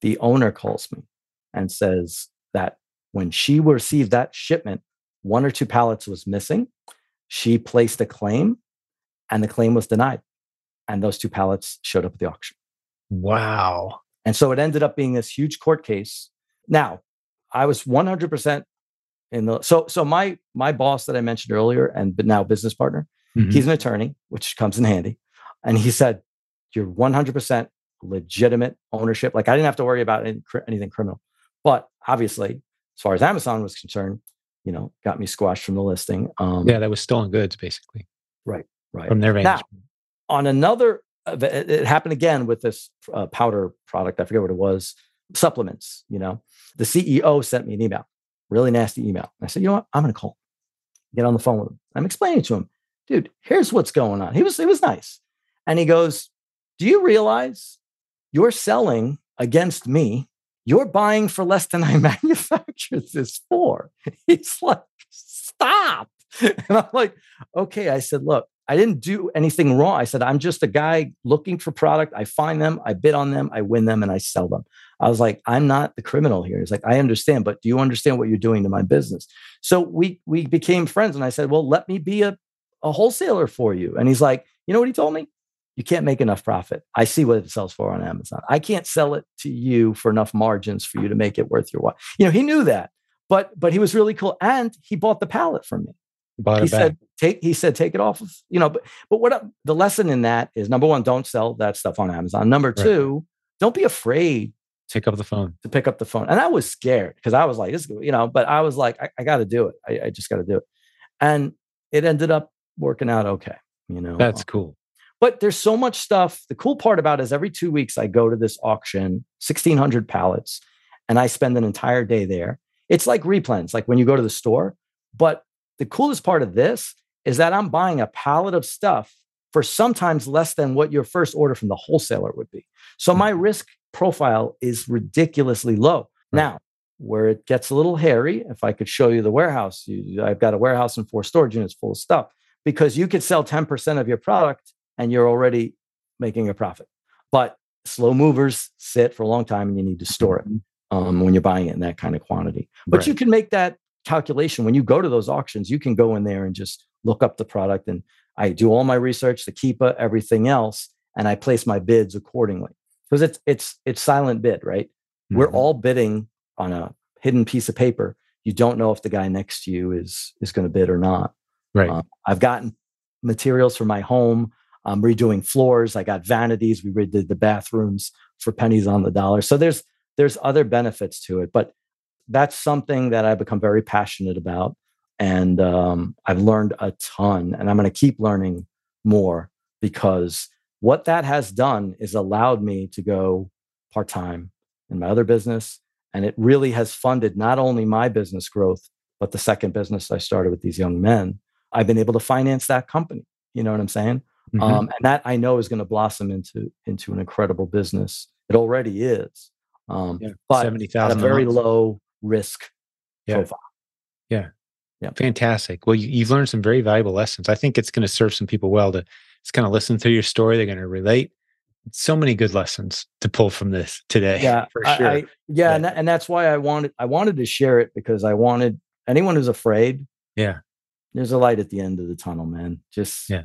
The owner calls me and says that when she received that shipment, one or two pallets was missing. She placed a claim and the claim was denied. And those two pallets showed up at the auction. Wow. And so it ended up being this huge court case. Now, I was 100% in the so so my my boss that I mentioned earlier and but now business partner, mm-hmm. he's an attorney, which comes in handy. And he said, "You're 100% legitimate ownership. Like I didn't have to worry about any, anything criminal. But obviously, as far as Amazon was concerned, you know, got me squashed from the listing. Um, yeah, that was stolen goods, basically. Right right. From their vantage now, on another it happened again with this uh, powder product i forget what it was supplements you know? The ceo sent me an email really nasty email. I said you know what? I'm going to call get on the phone with him. I'm explaining to him dude here's what's going on he was it was nice. And he goes do you realize you're selling against me you're buying for less than i manufactured this for he's like stop and i'm like okay i said look I didn't do anything wrong. I said, I'm just a guy looking for product. I find them, I bid on them, I win them, and I sell them. I was like, I'm not the criminal here. He's like, I understand, but do you understand what you're doing to my business? So we we became friends, and I said, Well, let me be a, a wholesaler for you. And he's like, You know what he told me? You can't make enough profit. I see what it sells for on Amazon. I can't sell it to you for enough margins for you to make it worth your while. You know, he knew that, but but he was really cool, and he bought the pallet from me. Bought he said, take he said take it off of you know but but what the lesson in that is number one don't sell that stuff on amazon number two right. don't be afraid pick up the phone to pick up the phone and i was scared because i was like this you know but i was like i, I got to do it I, I just got to do it and it ended up working out okay you know that's cool but there's so much stuff the cool part about it is every two weeks i go to this auction 1600 pallets and i spend an entire day there it's like replens like when you go to the store but the coolest part of this is that I'm buying a pallet of stuff for sometimes less than what your first order from the wholesaler would be. So my risk profile is ridiculously low. Now, where it gets a little hairy, if I could show you the warehouse, you, I've got a warehouse and four storage units full of stuff because you could sell 10% of your product and you're already making a profit. But slow movers sit for a long time and you need to store it mm-hmm. um, when you're buying it in that kind of quantity. But right. you can make that calculation when you go to those auctions you can go in there and just look up the product and I do all my research, the Keepa, everything else, and I place my bids accordingly. Because it's it's it's silent bid, right? Mm-hmm. We're all bidding on a hidden piece of paper. You don't know if the guy next to you is is going to bid or not. Right. Um, I've gotten materials for my home. I'm redoing floors. I got vanities. We redid the bathrooms for pennies on the dollar. So there's there's other benefits to it, but that's something that I've become very passionate about and um, I've learned a ton, and I'm going to keep learning more because what that has done is allowed me to go part time in my other business, and it really has funded not only my business growth but the second business I started with these young men. I've been able to finance that company. You know what I'm saying? Mm-hmm. Um, and that I know is going to blossom into into an incredible business. It already is, um, yeah, but 70, at a very low risk yeah. profile. Yeah, yeah, fantastic. Well, you, have learned some very valuable lessons. I think it's going to serve some people well to just kind of listen through your story. They're going to relate. So many good lessons to pull from this today. Yeah, for sure. I, I, yeah, and, and that's why I wanted I wanted to share it because I wanted anyone who's afraid. Yeah, there's a light at the end of the tunnel, man. Just yeah,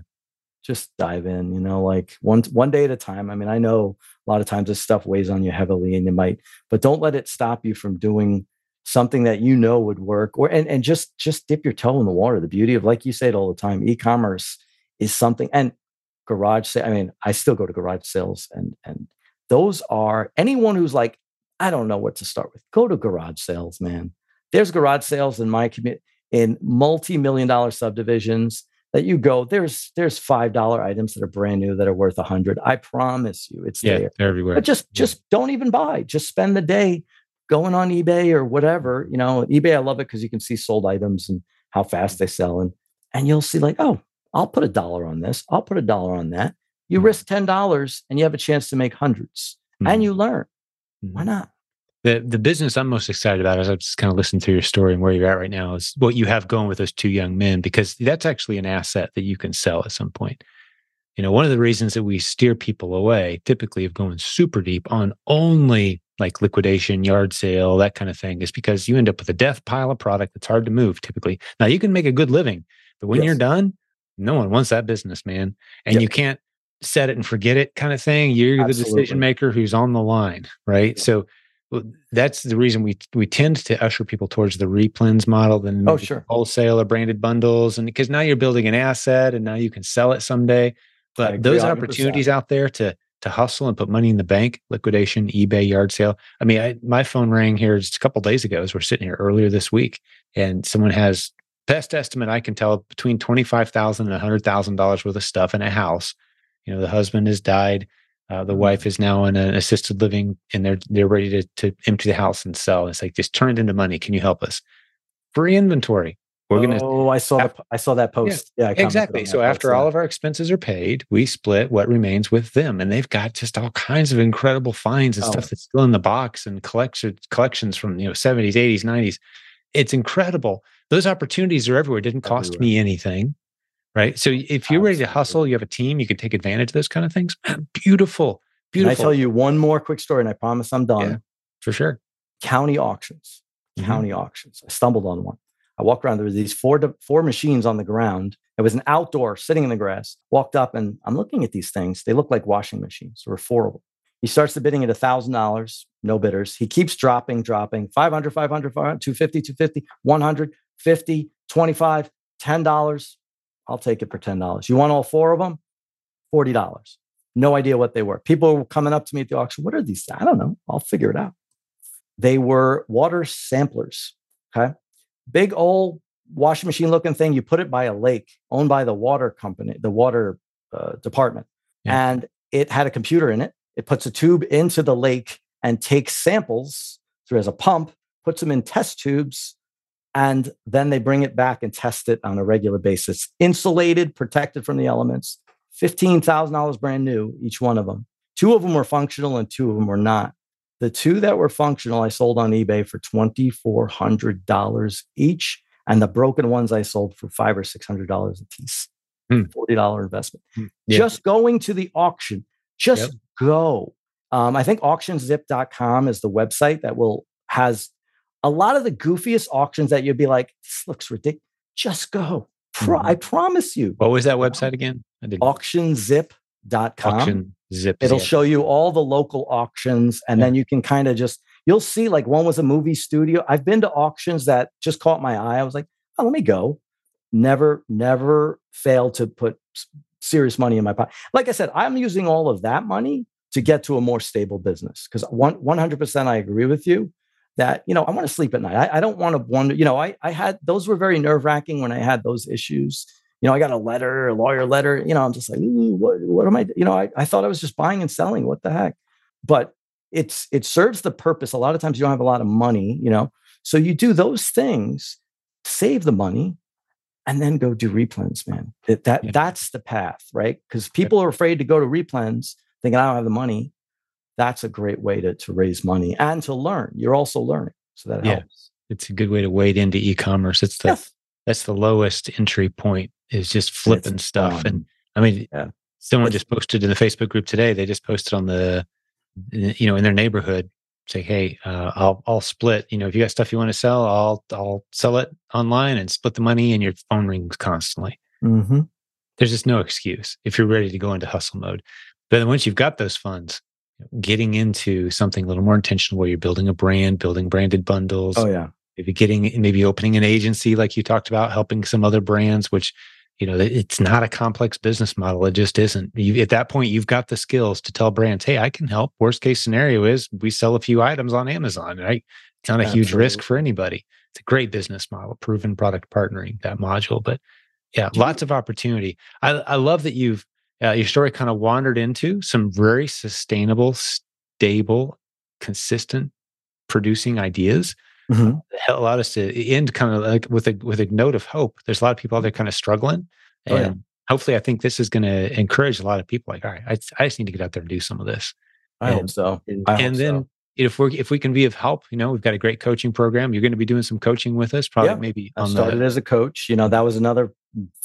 just dive in, you know, like one one day at a time. I mean, I know a lot of times this stuff weighs on you heavily and you might, but don't let it stop you from doing something that you know would work or and, and just just dip your toe in the water. The beauty of like you say it all the time, e-commerce is something and garage sale. I mean, I still go to garage sales and and those are anyone who's like, I don't know what to start with. Go to garage sales, man. There's garage sales in my community in multi-million dollar subdivisions that you go there's there's five dollar items that are brand new that are worth a hundred. I promise you it's yeah, there. everywhere. But just yeah. just don't even buy. Just spend the day going on ebay or whatever you know? ebay i love it because you can see sold items and how fast they sell and and you'll see like oh i'll put a dollar on this. I'll put a dollar on that. You mm-hmm. risk ten dollars and you have a chance to make 100s mm-hmm. and you learn. Mm-hmm. why not the the business I'm most excited about as I've just kind of listened through your story and where you're at right now is what you have going with those two young men because that's actually an asset that you can sell at some point. You know, one of the reasons that we steer people away typically of going super deep on only like liquidation, yard sale, that kind of thing is because you end up with a death pile of product that's hard to move typically. Now you can make a good living, but when yes. you're done, no one wants that business, man. And yep. you can't set it and forget it kind of thing. You're Absolutely. the decision maker who's on the line, right? Yep. So that's the reason we we tend to usher people towards the replens model than oh sure. wholesale or branded bundles and because now you're building an asset and now you can sell it someday. But those 100%. opportunities out there to to hustle and put money in the bank liquidation ebay yard sale. I mean I, my phone rang here just a couple days ago as we're sitting here earlier this week and someone has best estimate i can tell between 25000 and 100000 dollars worth of stuff in a house. You know the husband has died uh, the mm-hmm. wife is now in an assisted living and they're they're ready to, to empty the house and sell. It's like just turn it into money. Can you help us? Free inventory. We're gonna. Oh, I saw the, I saw that post. Yeah, yeah exactly. So after post, all yeah. of our expenses are paid, we split what remains with them, and they've got just all kinds of incredible finds and oh. stuff that's still in the box and collections collections from you know seventies, eighties, nineties. It's incredible. Those opportunities are everywhere. It didn't cost everywhere. me anything right? So if you're ready to hustle, you have a team, you can take advantage of those kind of things. beautiful, beautiful. Can I tell you one more quick story, and I promise I'm done. Yeah, for sure. County auctions, mm-hmm. county auctions. I stumbled on one. I walked around. There were these four four machines on the ground. It was an outdoor, sitting in the grass. Walked up, and I'm looking at these things. They look like washing machines. There were four of them. He starts the bidding at $1,000, no bidders. He keeps dropping, dropping 500, 500, 500 250, 250, 100, 50, 25, $10. I'll take it for $10. You want all four of them? $40. No idea what they were. People were coming up to me at the auction. What are these? I don't know. I'll figure it out. They were water samplers. Okay. Big old washing machine looking thing. You put it by a lake owned by the water company, the water uh, department. Yeah. And it had a computer in it. It puts a tube into the lake and takes samples through as a pump, puts them in test tubes, and then they bring it back and test it on a regular basis. Insulated, protected from the elements. $15,000 brand new, each one of them. Two of them were functional and two of them were not. The two that were functional, I sold on eBay for $2,400 each. And the broken ones I sold for five or $600 a piece. Hmm. $40 investment. Hmm. Yeah. Just going to the auction, just yep. go. Um, I think auctionzip.com is the website that will has a lot of the goofiest auctions that you'd be like, this looks ridiculous. Just go. Pro- mm-hmm. I promise you. What was that website again? Auctionzip.com. Auction zip. It'll show you all the local auctions, and yeah. then you can kind of just you'll see like one was a movie studio. I've been to auctions that just caught my eye. I was like, oh, let me go. Never, never fail to put serious money in my pocket. Like I said, I'm using all of that money to get to a more stable business because 100% I agree with you that, you know, I want to sleep at night. I, I don't want to wonder, you know, I, I had those were very nerve wracking when I had those issues. You know, I got a letter, a lawyer letter, you know, I'm just like, what, what am I, you know, I, I thought I was just buying and selling. What the heck? But it's, it serves the purpose. A lot of times you don't have a lot of money, you know, so you do those things, save the money, and then go do replens, man. That, that yeah. that's the path, right? Because people are afraid to go to replens, thinking I don't have the money. That's a great way to to raise money and to learn. You're also learning, so that yeah. helps. It's a good way to wade into e-commerce. It's the yes. that's the lowest entry point is just flipping stuff. Fun. And I mean, yeah. someone it's, just posted in the Facebook group today. They just posted on the you know in their neighborhood say, hey, uh, I'll I'll split. You know, if you got stuff you want to sell, I'll I'll sell it online and split the money, and your phone rings constantly. Mm-hmm. There's just no excuse if you're ready to go into hustle mode. But then once you've got those funds, getting into something a little more intentional, where you're building a brand, building branded bundles. Oh yeah. Maybe getting maybe opening an agency like you talked about, helping some other brands, which you know it's not a complex business model it just isn't you, at that point you've got the skills to tell brands hey i can help worst case scenario is we sell a few items on amazon right it's not a Absolutely. huge risk for anybody it's a great business model proven product partnering that module but yeah lots of opportunity i, I love that you've uh, your story kind of wandered into some very sustainable stable consistent producing ideas mm-hmm. allowed us to end kind of like with a with a note of hope. There's a lot of people out there kind of struggling, and oh, yeah. hopefully, I think this is going to encourage a lot of people. Like, all right, I, I just need to get out there and do some of this. I and, hope so. And, and then so. If we if we can be of help, you know, we've got a great coaching program. You're going to be doing some coaching with us, probably yeah. maybe. I started the, as a coach. You know, that was another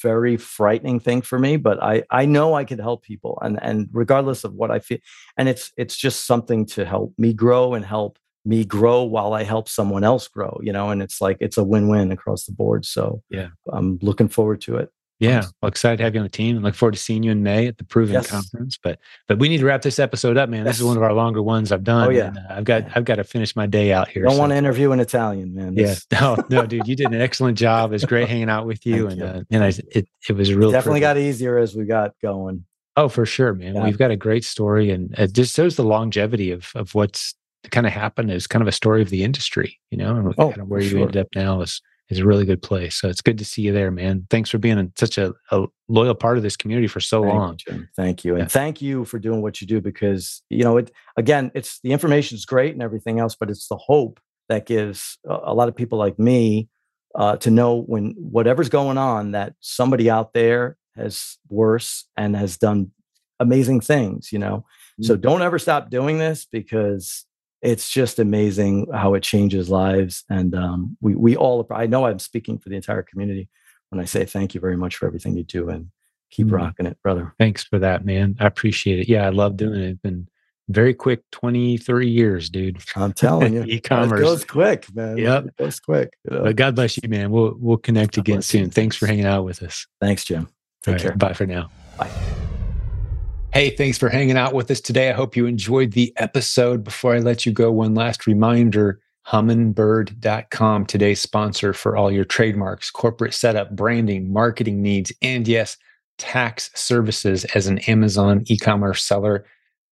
very frightening thing for me but i i know i could help people and and regardless of what i feel and it's it's just something to help me grow and help me grow while I help someone else grow, you know, and it's like it's a win-win across the board. So yeah, I'm looking forward to it. Yeah, well, excited to have you on the team, and look forward to seeing you in May at the Proven yes. Conference. But but we need to wrap this episode up, man. Yes. This is one of our longer ones I've done. Oh yeah, and, uh, I've got I've got to finish my day out here. Don't so. want to interview an Italian, man. Yeah, no, no, dude, you did an excellent job. It's great hanging out with you, and you. Uh, and I, it it was real. Definitely privilege. got easier as we got going. Oh, for sure, man. Yeah. We've got a great story, and it just shows the longevity of of what's kind of happened is kind of a story of the industry, you know, and oh, kind of where you sure. ended up now is is a really good place. So it's good to see you there, man. Thanks for being such a, a, loyal part of this community for so thank long. You, thank you. And yeah. thank you for doing what you do because, you know, it again, it's the information is great and everything else, but it's the hope that gives a, lot of people like me uh, to know when whatever's going on that somebody out there has worse and has done amazing things, you know. Mm-hmm. So don't ever stop doing this because it's just amazing how it changes lives. And um, we we all I know I'm speaking for the entire community when I say thank you very much for everything you do and keep mm. rocking it, brother. Thanks for that, man. I appreciate it. Yeah, I love doing it. It's been very quick 20, 30 years, dude. I'm telling you. E-commerce. It goes quick, man. Yep. It goes quick. You know? But God bless you, man. We'll we'll connect God again soon. You. Thanks for hanging out with us. Thanks, Jim. Take care. Bye for now. Bye. Hey, thanks for hanging out with us today. I hope you enjoyed the episode. Before I let you go, one last reminder humnbird.com, today's sponsor for all your trademarks, corporate setup, branding, marketing needs, and yes, tax services as an Amazon e commerce seller.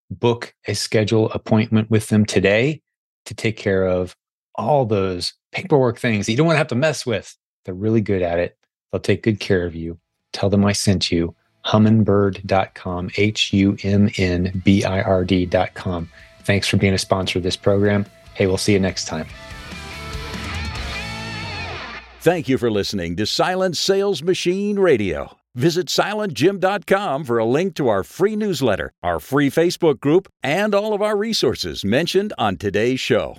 Book a schedule appointment with them today to take care of all those paperwork things that you don't want to have to mess with. They're really good at it. They'll take good care of you. Tell them I sent you humnbird.com, H U M N B I R D.com. Thanks for being a sponsor of this program. Hey, we'll see you next time. Thank you for listening to Silent Sales Machine Radio. Visit silentjim.com for a link to our free newsletter, our free Facebook group, and all of our resources mentioned on today's show.